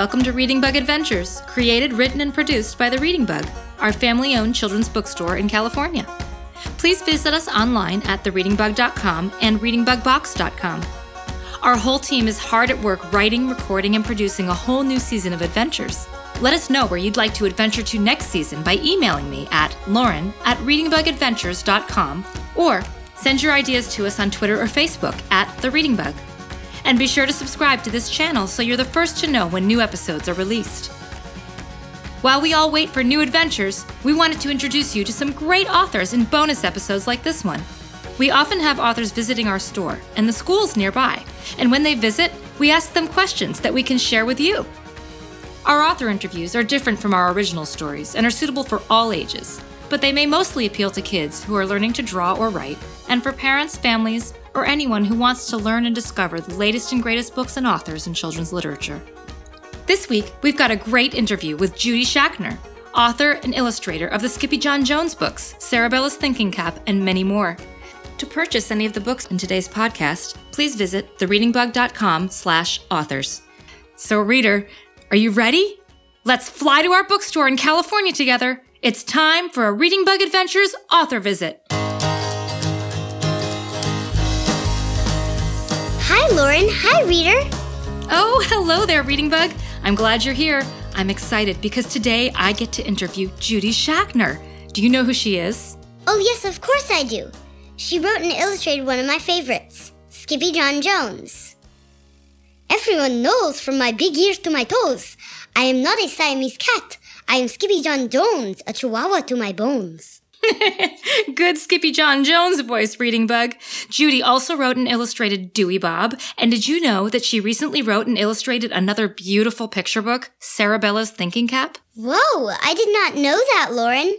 Welcome to Reading Bug Adventures, created, written, and produced by The Reading Bug, our family owned children's bookstore in California. Please visit us online at thereadingbug.com and readingbugbox.com. Our whole team is hard at work writing, recording, and producing a whole new season of adventures. Let us know where you'd like to adventure to next season by emailing me at lauren at readingbugadventures.com or send your ideas to us on Twitter or Facebook at The Reading Bug. And be sure to subscribe to this channel so you're the first to know when new episodes are released. While we all wait for new adventures, we wanted to introduce you to some great authors in bonus episodes like this one. We often have authors visiting our store and the schools nearby, and when they visit, we ask them questions that we can share with you. Our author interviews are different from our original stories and are suitable for all ages, but they may mostly appeal to kids who are learning to draw or write, and for parents, families, or anyone who wants to learn and discover the latest and greatest books and authors in children's literature. This week, we've got a great interview with Judy Schachner, author and illustrator of the Skippyjon Jones books, Sarabella's Thinking Cap, and many more. To purchase any of the books in today's podcast, please visit thereadingbug.com slash authors. So, reader, are you ready? Let's fly to our bookstore in California together. It's time for a Reading Bug Adventures author visit. Hi, Lauren. Hi, reader. Oh, hello there, Reading Bug. I'm glad you're here. I'm excited because today I get to interview Judy Schachner. Do you know who she is? Oh, yes, of course I do. She wrote and illustrated one of my favorites, Skippyjon Jones. Everyone knows from my big ears to my toes, I am not a Siamese cat. I am Skippyjon Jones, a chihuahua to my bones. Good Skippyjon Jones voice, Reading Bug. Judy also wrote and illustrated Dewey Bob. And did you know that she recently wrote and illustrated another beautiful picture book, Sarabella's Thinking Cap? Whoa, I did not know that, Lauren.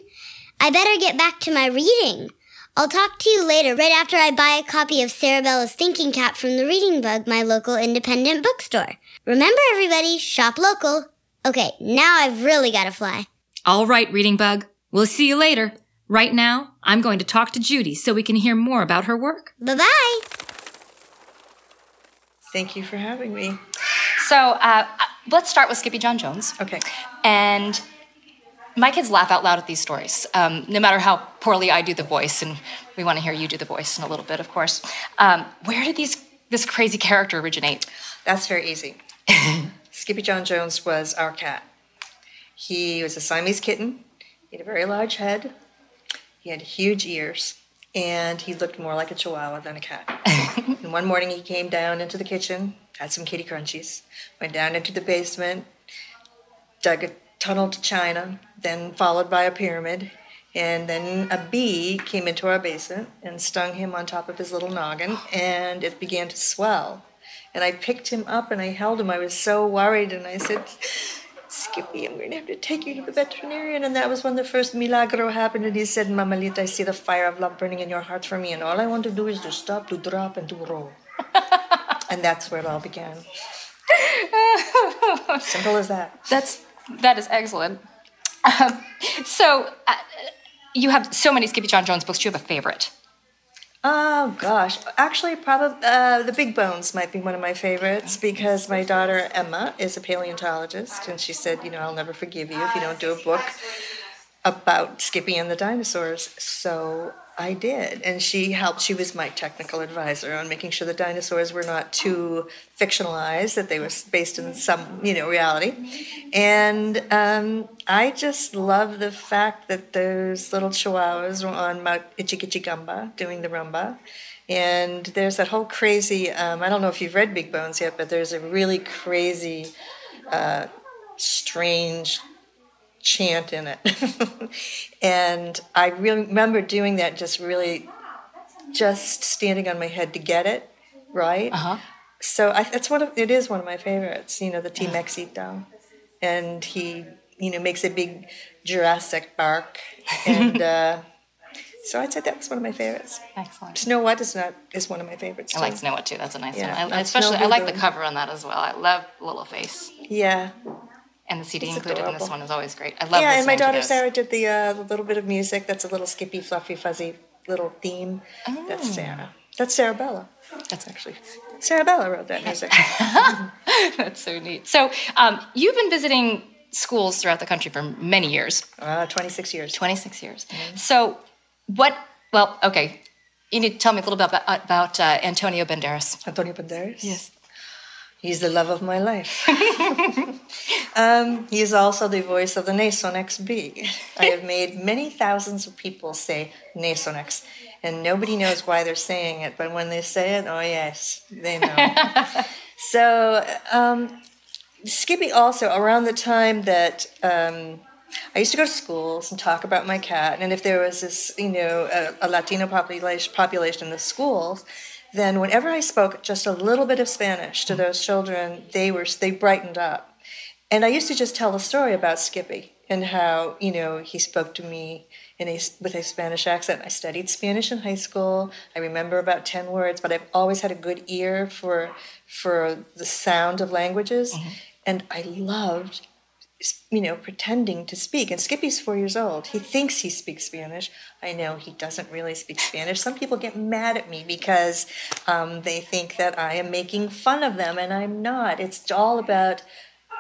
I better get back to my reading. I'll talk to you later, right after I buy a copy of Sarabella's Thinking Cap from the Reading Bug, my local independent bookstore. Remember, everybody, shop local. Okay, now I've really got to fly. All right, Reading Bug. We'll see you later. Right now, I'm going to talk to Judy so we can hear more about her work. Bye bye. Thank you for having me. So, uh, let's start with Skippyjon Jones. Okay. And my kids laugh out loud at these stories, um, no matter how poorly I do the voice, and we want to hear you do the voice in a little bit, of course. Um, where did these this crazy character originate? That's very easy. Skippyjon Jones was our cat. He was a Siamese kitten. He had a very large head. He had huge ears. And he looked more like a chihuahua than a cat. and one morning he came down into the kitchen, had some kitty crunchies, went down into the basement, dug a tunnel to China, then followed by a pyramid. And then a bee came into our basement and stung him on top of his little noggin, and it began to swell. And I picked him up and I held him. I was so worried, and I said, Skippy, I'm going to have to take you to the veterinarian. And that was when the first milagro happened. And he said, Mamalita, I see the fire of love burning in your heart for me. And all I want to do is to stop, to drop, and to roll. and that's where it all began. Simple as that. That's that is excellent. Um, so, uh, you have so many Skippyjon Jones books. Do you have a favorite? Oh gosh, actually, probably uh, the Big Bones might be one of my favorites because my daughter Emma is a paleontologist, and she said, you know, I'll never forgive you if you don't do a book about Skippy and the dinosaurs. So I did, and she helped. She was my technical advisor on making sure the dinosaurs were not too fictionalized; that they were based in some, you know, reality. And um, I just love the fact that those little chihuahuas were on Mount Ichikichigamba doing the rumba. And there's that whole crazy. Um, I don't know if you've read Big Bones yet, but there's a really crazy, uh, strange chant in it. and I really remember doing that, just really just standing on my head to get it right. Uh-huh. So I, that's one of it is one of my favorites. You know, the Team Éxito, and he you know makes a big Jurassic bark, and uh, so I'd say that was one of my favorites. Excellent. Snow White is not is one of my favorites. I like too. Snow White too. That's a nice Yeah, one. I, especially, Snow I like the cover on that as well. I love Little Face, Yeah, and the CD It's included in this one is always great. I love. yeah, and my daughter. Sarah did the uh, little bit of music. That's a little skippy, fluffy, fuzzy little theme. That's Oh. Sarah. That's Sarabella. That's actually Sarah Bella wrote that music. That's so neat. So, um, you've been visiting schools throughout the country for many years, uh, Twenty six years. 26 years. So, what, well, okay, you need to tell me a little bit about, about uh, Antonio Banderas. Antonio Banderas. Yes. He's the love of my life. um, he is also the voice of the Nasonex bee. I have made many thousands of people say Nasonex, and nobody knows why they're saying it, but when they say it, oh yes, they know. so, um, Skippy also, around the time that um, I used to go to schools and talk about my cat, and if there was this, you know, a, a Latino population, population in the schools, then whenever I spoke just a little bit of Spanish to mm-hmm. those children, they were they brightened up. And I used to just tell a story about Skippy and how you know he spoke to me in a, with a Spanish accent. I studied Spanish in high school. I remember about ten words, but I've always had a good ear for for the sound of languages, mm-hmm. and I loved you know, pretending to speak. And Skippy's four years old. He thinks he speaks Spanish. I know he doesn't really speak Spanish. Some people get mad at me because um, they think that I am making fun of them, and I'm not. It's all about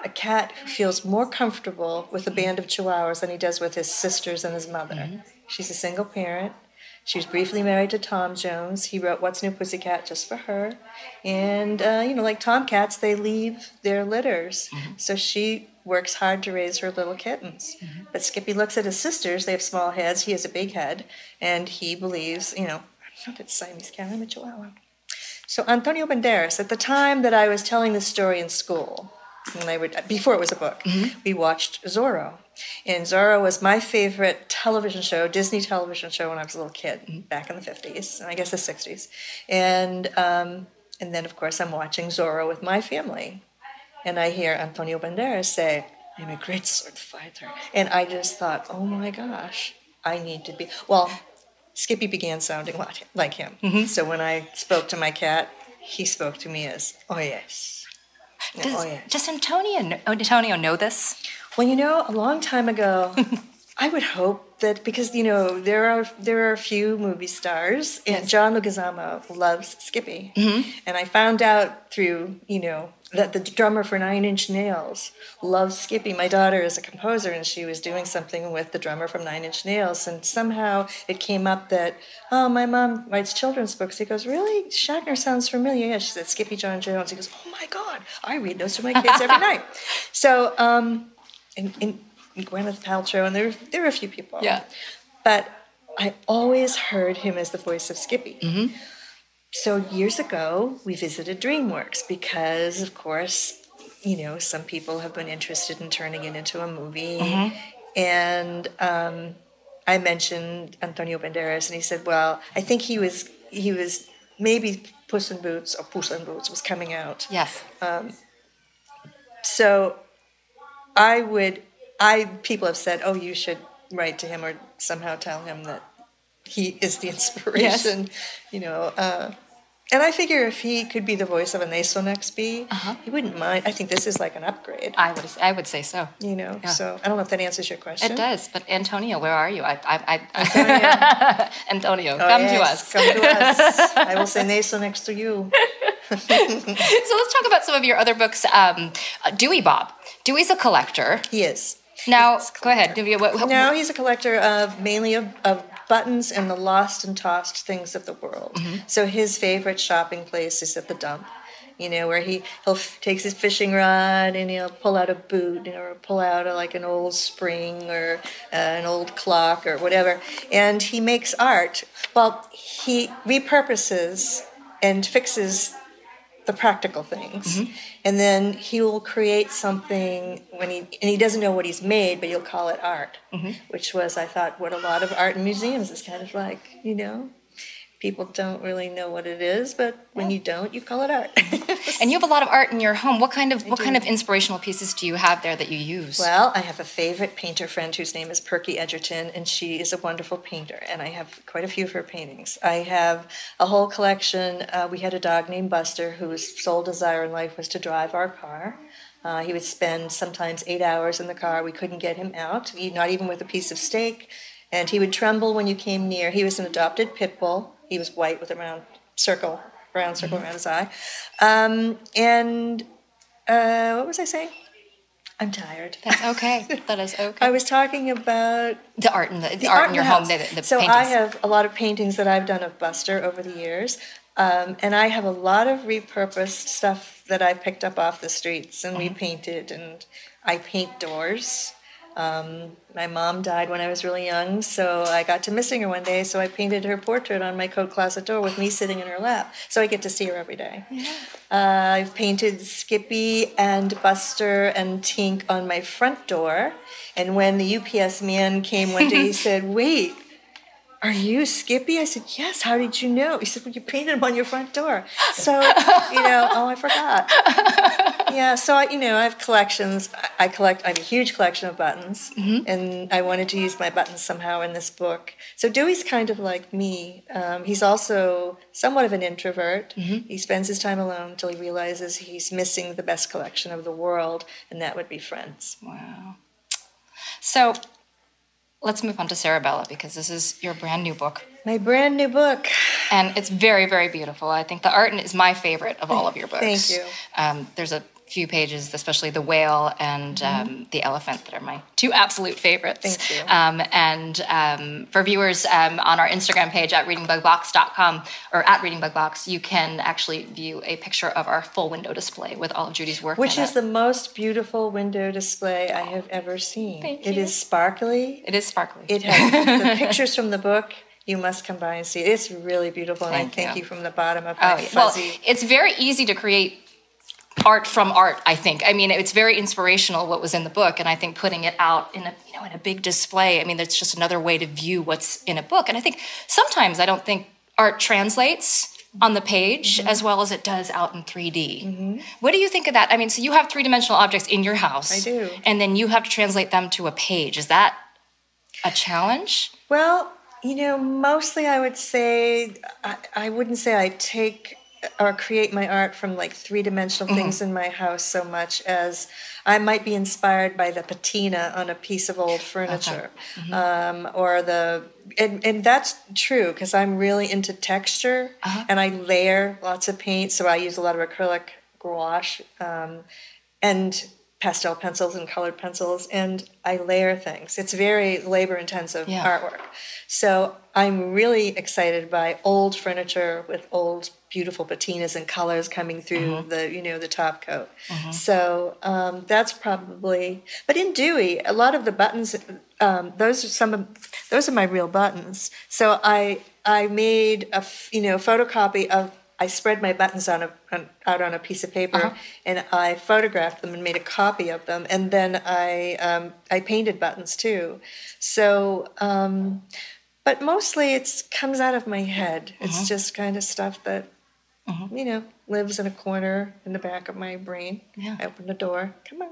a cat who feels more comfortable with a band of chihuahuas than he does with his sisters and his mother. She's a single parent. She was briefly married to Tom Jones. He wrote What's New Pussycat just for her. And, uh, you know, like tomcats, they leave their litters. So she works hard to raise her little kittens. But Skippy looks at his sisters. They have small heads. He has a big head. And he believes, you know, I'm not a Siamese cat, I'm a chihuahua. So Antonio Banderas, at the time that I was telling this story in school, when I would before it was a book, mm-hmm. we watched Zorro. And Zorro was my favorite television show, Disney television show when I was a little kid, mm-hmm. back in the fifties, and I guess the sixties. And um, and then of course I'm watching Zorro with my family, and I hear Antonio Banderas say, "I'm a great sword fighter," and I just thought, "Oh my gosh, I need to be." Well, Skippy began sounding like like him. Mm-hmm. So when I spoke to my cat, he spoke to me as, "Oh yes." Does, oh yeah. does Antonio, oh, Antonio know this? Well, you know, a long time ago, I would hope that because you know there are there are a few movie stars, and John Leguizamo loves Skippy, and I found out through you know that the drummer for Nine Inch Nails loves Skippy. My daughter is a composer, and she was doing something with the drummer from Nine Inch Nails, and somehow it came up that oh, my mom writes children's books. He goes, really? Schachner sounds familiar. Yeah, she said Skippyjon Jones. He goes, oh my God, I read those to my kids every night. So. um and, and Gwyneth Paltrow, and there there are a few people. Yeah. But I always heard him as the voice of Skippy. Mm-hmm. So years ago, we visited DreamWorks because, of course, you know, some people have been interested in turning it into a movie. Mm-hmm. And um, I mentioned Antonio Banderas, and he said, "Well, I think he was he was maybe Puss in Boots or Puss in Boots was coming out." Yes. Um, so I would, I people have said, oh, you should write to him or somehow tell him that he is the inspiration. You know, uh, And I figure if he could be the voice of a Nasonex bee, he wouldn't mind. I think this is like an upgrade, I would I would say so. you know. Yeah. So I don't know if that answers your question. It does, but Antonio, where are you? I, I, I Antonio, Oh, come to us. Come to us. I will say Nasonex to you. So let's talk about some of your other books. Um, Dewey Bob. Dewey's a collector. He is. Now, go ahead. collector. Dewey, what, what- No, he's a collector of mainly of, of buttons and the lost and tossed things of the world. Mm-hmm. So his favorite shopping place is at the dump. You know, where he he'll f- takes his fishing rod and he'll pull out a boot you know, or pull out a, like an old spring or uh, an old clock or whatever, and he makes art. Well, he repurposes and fixes the practical things Mm-hmm. and then he will create something when he and he doesn't know what he's made but he'll call it art Mm-hmm. which was i thought what a lot of art in museums is kind of like you know people don't really know what it is but when you don't you call it art and you have a lot of art in your home. What kind of what do. kind of inspirational pieces do you have there that you use? Well, I have a favorite painter friend whose name is Perky Edgerton, and she is a wonderful painter, and I have quite a few of her paintings. I have a whole collection. Uh, we had a dog named Buster whose sole desire in life was to drive our car. Uh, he would spend sometimes eight hours in the car. We couldn't get him out, not even with a piece of steak. And he would tremble when you came near. He was an adopted pit bull. He was white with a round circle, round circle around his eye. Um, and uh, what was I saying? I'm tired. That's okay. That is okay. I was talking about the art in the, the, art in your home. The, the so paintings. I have a lot of paintings that I've done of Buster over the years, um, and I have a lot of repurposed stuff that I picked up off the streets and Mm-hmm. repainted. And I paint doors. Um, my mom died when I was really young, so I got to missing her one day. So I painted her portrait on my coat closet door with me sitting in her lap, so I get to see her every day. Uh, I've painted Skippy and Buster and Tink on my front door. And when the UPS man came one day, he said, Wait, are you Skippy? I said, Yes. How did you know? He said, Well, you painted him on your front door. So, you know, oh, I forgot. Yeah, so I, you know, I have collections. I- collect. I have a huge collection of buttons, and I wanted to use my buttons somehow in this book. So Dewey's kind of like me. Um, he's also somewhat of an introvert. He spends his time alone until he realizes he's missing the best collection of the world, and that would be friends. Wow. So let's move on to Sarabella because this is your brand new book. My brand new book. And it's very, very beautiful. I think the art is my favorite of all of your books. Thank you. Um, there's a few pages, especially the whale and um, the elephant, that are my two absolute favorites. Mm-hmm. Thank you. Um, and um, for viewers um, on our Instagram page at readingbugbox.com or at readingbugbox, you can actually view a picture of our full window display with all of Judy's work. Which is it. the most beautiful window display I have ever seen. Thank It you. is sparkly. It is sparkly. It has the pictures from the book. You must come by and see. It's really beautiful, and I thank you. you from the bottom of Oh, my yeah. well, it's very easy to create art from art. I think. I mean, it's very inspirational what was in the book, and I think putting it out in a you know in a big display. I mean, it's just another way to view what's in a book. And I think sometimes I don't think art translates on the page Mm-hmm. as well as it does out in 3D. What do you think of that? I mean, so you have three dimensional objects in your house. I do. And then you have to translate them to a page. Is that a challenge? Well, you know, mostly I would say I, I wouldn't say I take or create my art from like three dimensional things in my house so much as I might be inspired by the patina on a piece of old furniture, um, or the and, and that's true because I'm really into texture and I layer lots of paint, so I use a lot of acrylic gouache um, and pastel pencils and colored pencils, and I layer things. It's very labor intensive Yeah. artwork. So I'm really excited by old furniture with old beautiful patinas and colors coming through the you know the top coat. So um, that's probably. But in Dewey, a lot of the buttons, um, those are some of those are my real buttons. So I I made a you know photocopy of. I spread my buttons on a on, out on a piece of paper, and I photographed them and made a copy of them, and then I um, I painted buttons too. So, um, but mostly it comes out of my head. It's just kind of stuff that you know lives in a corner in the back of my brain. Yeah. I open the door. Come on.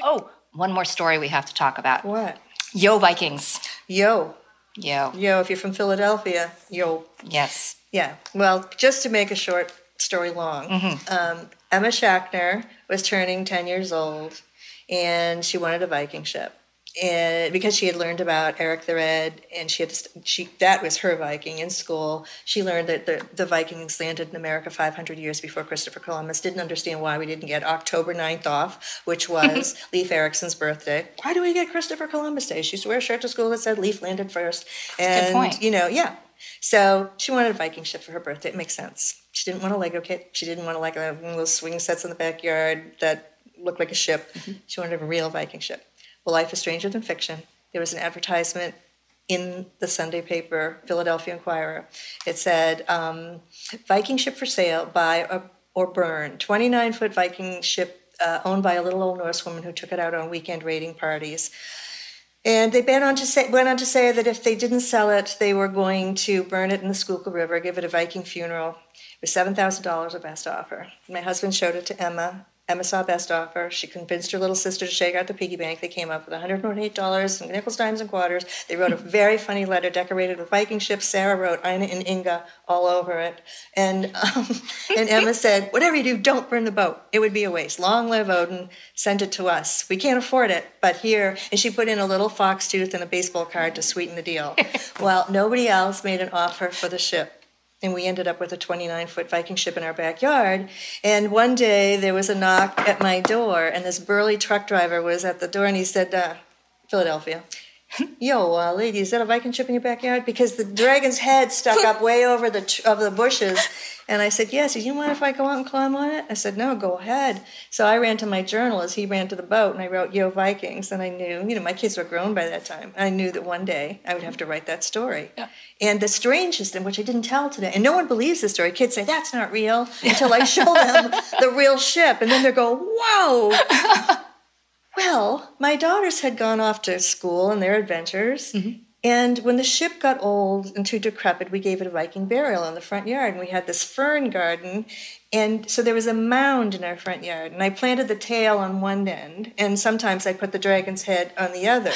Oh, one more story we have to talk about. What? Yo Vikings. Yo, Yo. yo. If you're from Philadelphia, yo. Yes. Yeah. Well, just to make a short story long, um, Emma Schachner was turning 10 years old and she wanted a Viking ship. And because she had learned about Eric the Red, and she had she that was her Viking in school. She learned that the, the Vikings landed in America 500 years before Christopher Columbus. Didn't understand why we didn't get October 9th off, which was Leif Erikson's birthday. Why do we get Christopher Columbus Day? She used to wear a shirt to school that said Leif landed first. And you know, yeah. So she wanted a Viking ship for her birthday. It makes sense. She didn't want a Lego kit. She didn't want to like one of those swing sets in the backyard that looked like a ship. She wanted a real Viking ship. Well, Life is Stranger Than Fiction. There was an advertisement in the Sunday paper, Philadelphia Inquirer. It said, um, Viking ship for sale, buy or, or burn. 29 foot Viking ship uh, owned by a little old Norse woman who took it out on weekend raiding parties. And they went on to say went on to say that if they didn't sell it, they were going to burn it in the Schuylkill River, give it a Viking funeral. It was seven thousand dollars a best offer. My husband showed it to Emma. Emma saw best offer. She convinced her little sister to shake out the piggy bank. They came up with $108, some nickels, dimes, and quarters. They wrote a very funny letter decorated with Viking ships. Sarah wrote Ina and Inga all over it. And, um, and Emma said, Whatever you do, don't burn the boat. It would be a waste. Long live Odin. Send it to us. We can't afford it, but here. And she put in a little fox tooth and a baseball card to sweeten the deal. well, nobody else made an offer for the ship and we ended up with a 29 foot Viking ship in our backyard. And one day there was a knock at my door, and this burly truck driver was at the door, and he said, uh, Philadelphia. Yo, uh, lady, is that a Viking ship in your backyard? Because the dragon's head stuck up way over the tr- of the bushes, and I said, "Yes." Said, "You mind if I go out and climb on it?" I said, "No, go ahead." So I ran to my journal as he ran to the boat, and I wrote "Yo Vikings," and I knew, you know, my kids were grown by that time. I knew that one day I would have to write that story. And the strangest, and which I didn't tell today, and no one believes the story. Kids say that's not real until I show them the real ship, and then they go, "Whoa!" Well, my daughters had gone off to school and their adventures. Mm-hmm. And when the ship got old and too decrepit, we gave it a Viking burial in the front yard. And we had this fern garden. And so there was a mound in our front yard. And I planted the tail on one end. And sometimes I put the dragon's head on the other.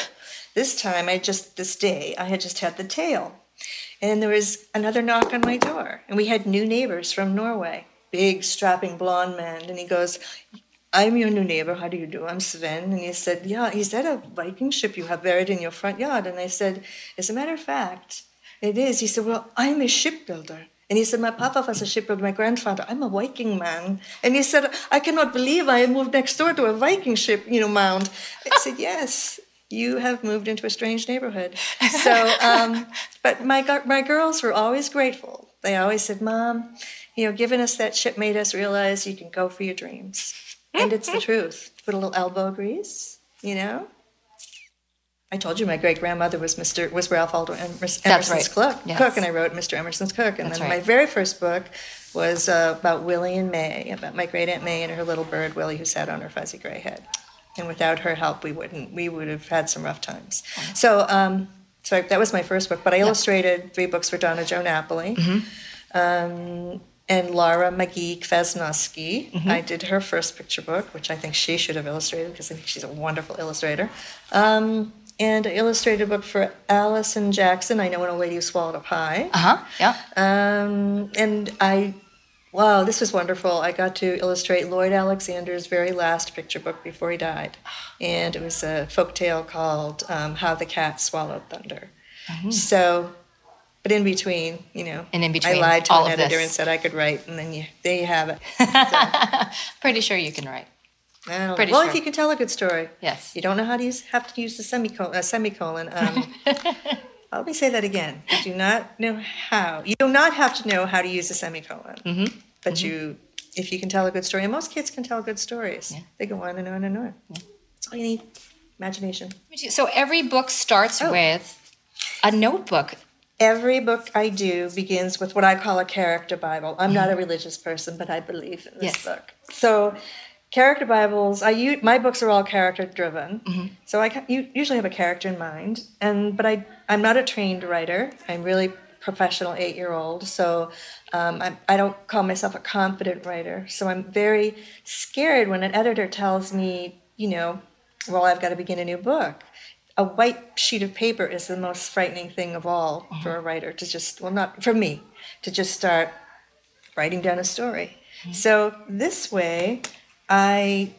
This time, I just, this day, I had just had the tail. And there was another knock on my door. And we had new neighbors from Norway, big, strapping blonde man. And he goes, I'm your new neighbor. How do you do? I'm Sven. And he said, Yeah, is that a Viking ship you have buried in your front yard? And I said, As a matter of fact, it is. He said, Well, I'm a shipbuilder. And he said, My papa was a shipbuilder, my grandfather. I'm a Viking man. And he said, I cannot believe I moved next door to a Viking ship, you know, mound. I said, Yes, you have moved into a strange neighborhood. So, um, but my, my girls were always grateful. They always said, Mom, you know, giving us that ship made us realize you can go for your dreams. And it's the truth. Put a little elbow grease, you know? I told you my great grandmother was Mr. was Ralph Waldo Emerson- Emerson's right. cook, Yes. cook, and I wrote Mr. Emerson's cook. And That's then right. my very first book was uh, about Willie and May, about my great aunt May and her little bird Willie who sat on her fuzzy gray head. And without her help, we wouldn't. We would have had some rough times. So, um, so I, that was my first book. But I illustrated three books for Donna Jo Napoli. Um, and Laura McGee Kvasnosky. I did her first picture book, which I think she should have illustrated because I think she's a wonderful illustrator. Um, and I illustrated a book for Alison Jackson. I know an old lady who swallowed a pie. Uh huh. Yeah. Um, and I, wow, this was wonderful. I got to illustrate Lloyd Alexander's very last picture book before he died. And it was a folk tale called um, How the Cat Swallowed Thunder. So, but in between, you know, And in between I lied to all an editor this. and said I could write, and then you, there you have it. Pretty sure you can write. I don't. Pretty well, sure. if you can tell a good story. Yes. You don't know how to use, have to use the semicolon. Uh, semicolon. Um, let me say that again. You do not know how. You do not have to know how to use a semicolon. Mm-hmm. But you, if you can tell a good story, and most kids can tell good stories. They go on and on and on. That's all you need. Imagination. So every book starts Oh. with a notebook. Every book I do begins with what I call a character Bible. I'm not a religious person, but I believe in this Yes. book. So, character Bibles. I u- my books are all character driven. So I usually have a character in mind, and but I I'm not a trained writer. I'm really professional eight year old. So um, I, I don't call myself a confident writer. So I'm very scared when an editor tells me, you know, well, I've got to begin a new book. A white sheet of paper is the most frightening thing of all uh-huh. for a writer to just, well, not for me, to just start writing down a story. Mm-hmm. So this way, I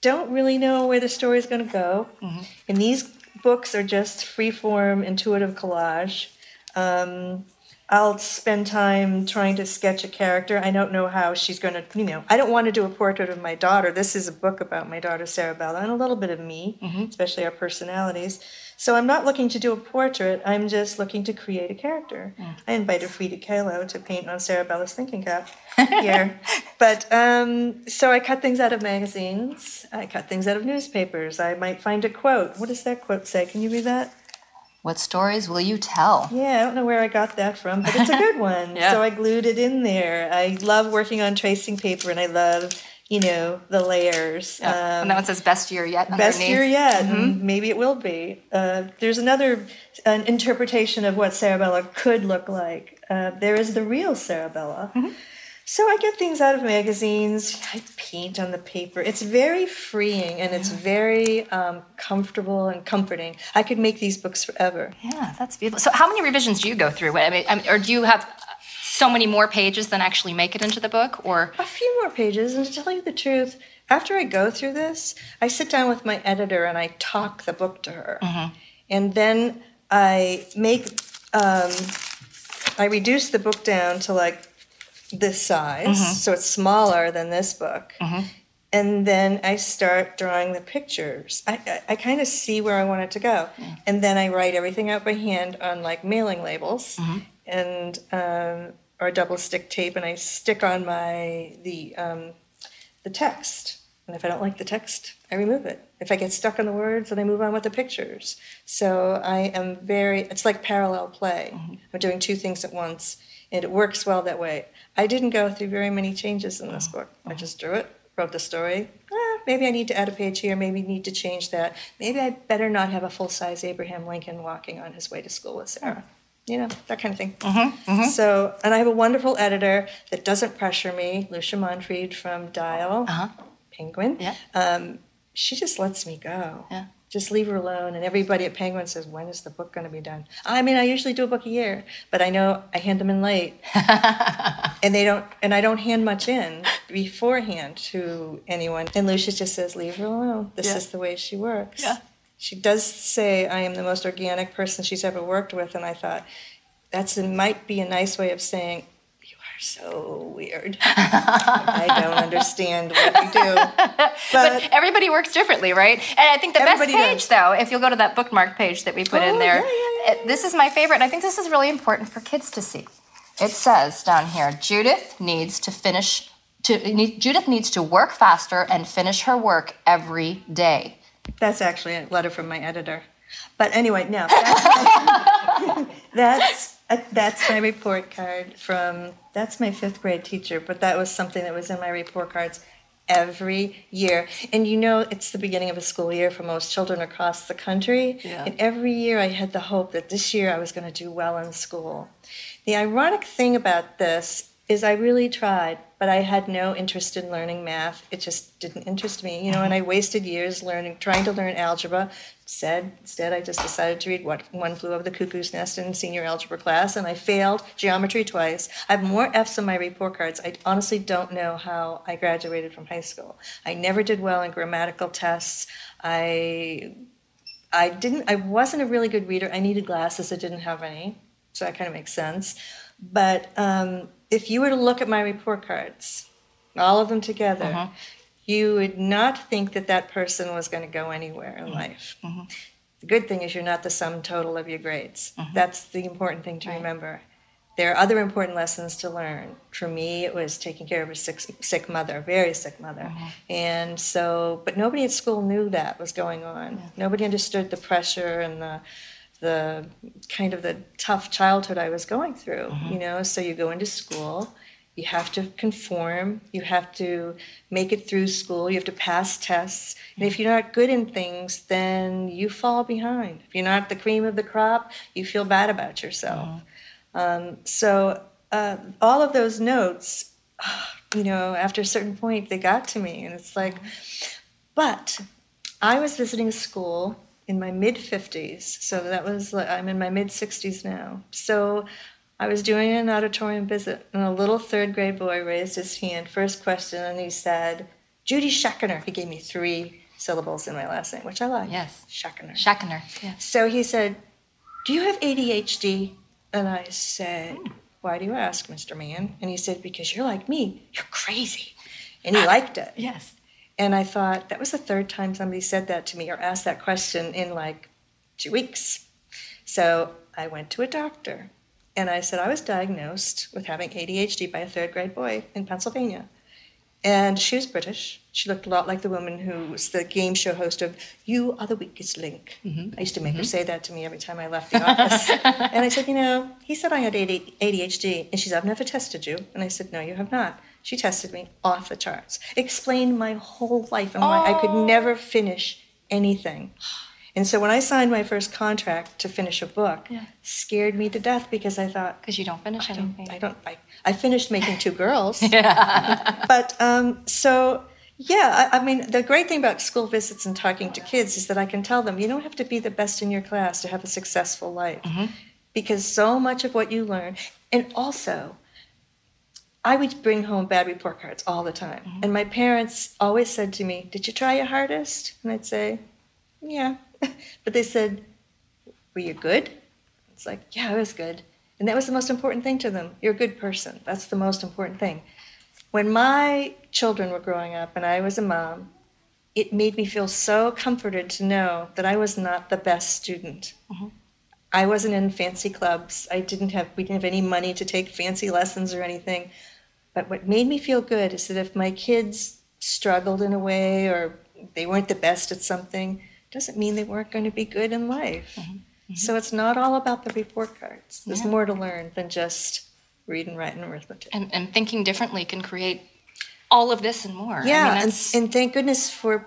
don't really know where the story is going to go. Mm-hmm. And these books are just free form, intuitive collage. Um, I'll spend time trying to sketch a character. I don't know how she's going to, you know, I don't want to do a portrait of my daughter. This is a book about my daughter, Sarabella, and a little bit of me, especially our personalities. So I'm not looking to do a portrait. I'm just looking to create a character. I invited Frida Kahlo to paint on Sarabella's thinking cap here. but um, so I cut things out of magazines. I cut things out of newspapers. I might find a quote. What does that quote say? Can you read that? What stories will you tell? Yeah, I don't know where I got that from, but it's a good one. Yeah. So I glued it in there. I love working on tracing paper, and I love, you know, the layers. Yeah. Um, and that one says best year yet. best underneath. year yet, and maybe it will be. Uh, there's another an interpretation of what Sarabella could look like. Uh, there is the real Sarabella. So I get things out of magazines. I paint on the paper. It's very freeing and it's very um, comfortable and comforting. I could make these books forever. Yeah, that's beautiful. So, how many revisions do you go through? I mean, I mean, or do you have so many more pages than actually make it into the book? Or a few more pages. And to tell you the truth, after I go through this, I sit down with my editor and I talk the book to her. And then I make, um, I reduce the book down to like this size, so it's smaller than this book. And then I start drawing the pictures. I, I, I kind of see where I want it to go. And then I write everything out by hand on like mailing labels and um, or double stick tape, and I stick on my the um, the text. And if I don't like the text, I remove it. If I get stuck on the words, then I move on with the pictures. So I am very, it's like parallel play. I'm doing two things at once, and it works well that way. I didn't go through very many changes in this book. I just drew it, wrote the story. Ah, maybe I need to add a page here, maybe need to change that. Maybe I better not have a full size Abraham Lincoln walking on his way to school with Sarah. You know, that kind of thing. So, and I have a wonderful editor that doesn't pressure me, Lucia Monfried from Dial, Penguin. Yeah. Um, she just lets me go. Yeah. Just leave her alone. And everybody at Penguin says, when is the book going to be done? I mean, I usually do a book a year, but I know I hand them in late. and they don't, and I don't hand much in beforehand to anyone. And Lucia just says, leave her alone. This Yeah. is the way she works. Yeah. She does say I am the most organic person she's ever worked with, and I thought that's a, might be a nice way of saying so weird. I don't understand what you do, but, everybody works differently, right? And I think the best page, does. though, if you'll go to that bookmark page that we put in Oh, there, yeah, yeah, yeah, this is my favorite. And I think this is really important for kids to see. It says down here, Judith needs to finish. To, need- Judith needs to work faster and finish her work every day. that's actually a letter from my editor. But anyway, no, that's that's uh, that's my report card from that's my fifth grade teacher. But that was something that was in my report cards every year. And you know, it's the beginning of a school year for most children across the country. Yeah. And every year I had the hope that this year I was going to do well in school. The ironic thing about this is I really tried, but I had no interest in learning math. It just didn't interest me, you know, and I wasted years learning, trying to learn algebra. Said instead, I just decided to read what One Flew Over the Cuckoo's Nest in senior algebra class, and I failed geometry twice. I have more F's on my report cards. I honestly don't know how I graduated from high school. I never did well in grammatical tests. I I didn't I wasn't a really good reader. I needed glasses. I didn't have any. So that kind of makes sense. But um, if you were to look at my report cards, all of them together, uh-huh. you would not think that that person was going to go anywhere in mm-hmm. life. Mm-hmm. The good thing is you're not the sum total of your grades. Mm-hmm. That's the important thing to remember. There are other important lessons to learn. For me, it was taking care of a sick, sick mother, very sick mother. And so, but nobody at school knew that was going on. Nobody understood the pressure and the, the kind of the tough childhood I was going through, you know. So you go into school, you have to conform, you have to make it through school, you have to pass tests. And if you're not good in things, then you fall behind. If you're not the cream of the crop, you feel bad about yourself. Um, so uh, all of those notes, you know, after a certain point, they got to me, and it's like, but I was visiting a school in my mid 50s. So that was, I'm in my mid 60s now. So I was doing an auditorium visit, and a little third grade boy raised his hand, first question, and he said, Judy Schachner. He gave me three syllables in my last name, which I like. Yes. Schachner. Schachner. Yes. So he said, Do you have ADHD? And I said, Why do you ask, Mr. Man? And he said, Because you're like me. You're crazy. And he uh, liked it. Yes. And I thought, that was the third time somebody said that to me or asked that question in like two weeks. So I went to a doctor and I said I was diagnosed with having ADHD by a third grade boy in Pennsylvania. And she was British. She looked a lot like the woman who was the game show host of You Are the Weakest Link. Mm-hmm. I used to make her mm-hmm. say that to me every time I left the office. and I said, You know, he said I had ADHD. And she said, I've never tested you. And I said, No, you have not. She tested me off the charts, explained my whole life and why I could never finish anything. And so when I signed my first contract to finish a book, scared me to death because I thought, Because you don't finish anything. I don't. I, I finished making two girls. yeah. but um, so yeah, I, I mean, the great thing about school visits and talking to kids is that I can tell them you don't have to be the best in your class to have a successful life, because so much of what you learn, and also. I would bring home bad report cards all the time. Mm-hmm. And my parents always said to me, Did you try your hardest? And I'd say, Yeah. but they said, Were you good? It's like, yeah, I was good. And that was the most important thing to them. You're a good person. That's the most important thing. When my children were growing up and I was a mom, it made me feel so comforted to know that I was not the best student. Mm-hmm. I wasn't in fancy clubs. I didn't have we didn't have any money to take fancy lessons or anything. But what made me feel good is that if my kids struggled in a way or they weren't the best at something, doesn't mean they weren't going to be good in life. So it's not all about the report cards. There's more to learn than just read and write and arithmetic. And, and thinking differently can create all of this and more. yeah, I mean, and, and thank goodness for,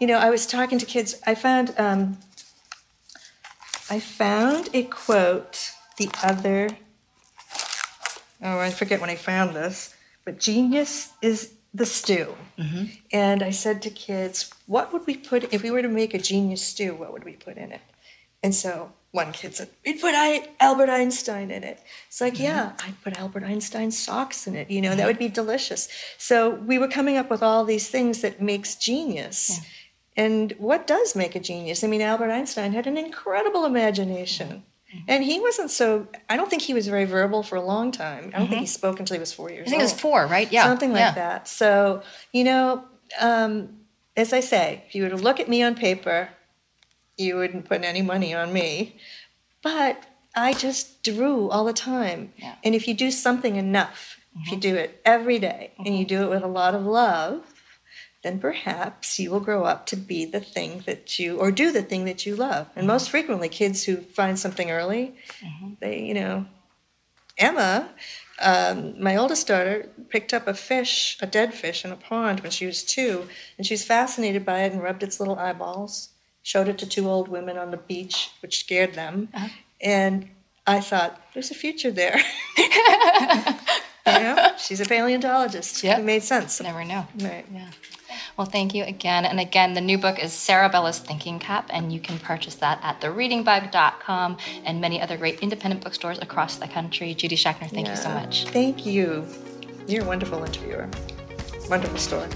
you know, I was talking to kids. I found, um, I found a quote the other. Oh, I forget when I found this, but genius is the stew. Mm-hmm. And I said to kids, what would we put if we were to make a genius stew? What would we put in it? And so one kid said, We'd put I- Albert Einstein in it. It's like, mm-hmm. yeah, I'd put Albert Einstein's socks in it. You know, that mm-hmm. would be delicious. So we were coming up with all these things that makes genius. And what does make a genius? I mean, Albert Einstein had an incredible imagination. Mm-hmm. And he wasn't so, I don't think he was very verbal for a long time. I don't think he mm-hmm. spoke until he was four years old. I think it was four, right? Yeah. Something like yeah. that. So, you know, um, as I say, if you were to look at me on paper, you wouldn't put any money on me. But I just drew all the time. Yeah. And if you do something enough, if you mm-hmm. do it every day, and you do it with a lot of love, then perhaps you will grow up to be the thing that you, or do the thing that you love. And most mm-hmm. frequently, kids who find something early, mm-hmm. they, you know, Emma, um, my oldest daughter, picked up a fish, a dead fish, in a pond when she was two, and she was fascinated by it and rubbed its little eyeballs. Showed it to two old women on the beach, which scared them, uh-huh. and I thought there's a future there. you know, she's a paleontologist. Yep. It made sense. Never know. Right. Yeah. Well, thank you again. And again, the new book is Sarabella's Thinking Cap, and you can purchase that at thereadingbug.com and many other great independent bookstores across the country. Judy Schachner, thank you so much. Thank you. You're a wonderful interviewer. Wonderful story.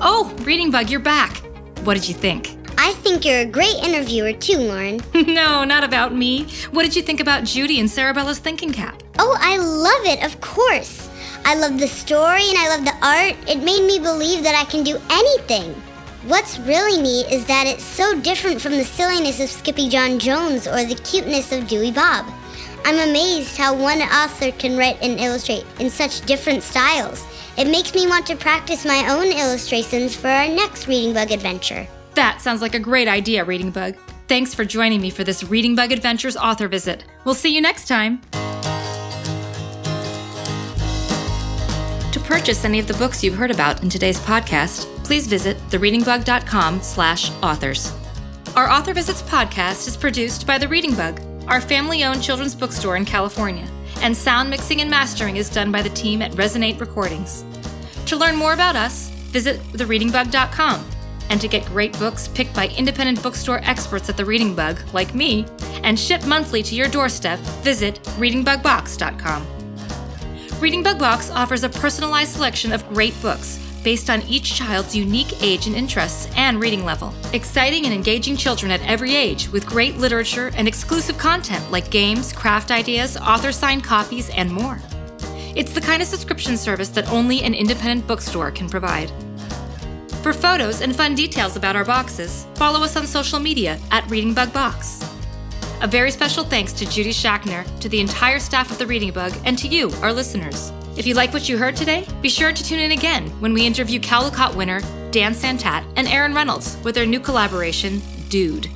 Oh, Reading Bug, you're back. What did you think? I think you're a great interviewer too, Lauren. no, not about me. What did you think about Judy and Sarabella's thinking cap? Oh, I love it, of course. I love the story and I love the art. It made me believe that I can do anything. What's really neat is that it's so different from the silliness of Skippyjon Jones or the cuteness of Dewey Bob. I'm amazed how one author can write and illustrate in such different styles. It makes me want to practice my own illustrations for our next Reading Bug adventure. That sounds like a great idea, Reading Bug. Thanks for joining me for this Reading Bug Adventures author visit. We'll see you next time. To purchase any of the books you've heard about in today's podcast, please visit thereadingbug.com slash authors. Our Author Visits podcast is produced by The Reading Bug, our family-owned children's bookstore in California, and sound mixing and mastering is done by the team at Resonate Recordings. To learn more about us, visit thereadingbug.com. And to get great books picked by independent bookstore experts at the Reading Bug, like me, and shipped monthly to your doorstep, visit readingbugbox.com. Reading Bug Box offers a personalized selection of great books based on each child's unique age and interests and reading level. Exciting and engaging children at every age with great literature and exclusive content like games, craft ideas, author signed copies, and more. It's the kind of subscription service that only an independent bookstore can provide. For photos and fun details about our boxes, follow us on social media at Reading Bug Box. A very special thanks to Judy Schachner, to the entire staff of The Reading Bug, and to you, our listeners. If you like what you heard today, be sure to tune in again when we interview Caldecott winner Dan Santat and Aaron Reynolds with their new collaboration, Dude.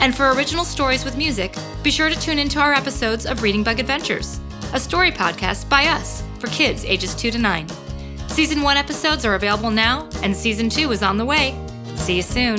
And for original stories with music, be sure to tune into our episodes of Reading Bug Adventures, a story podcast by us for kids ages 2 to 9. Season 1 episodes are available now, and Season 2 is on the way. See you soon.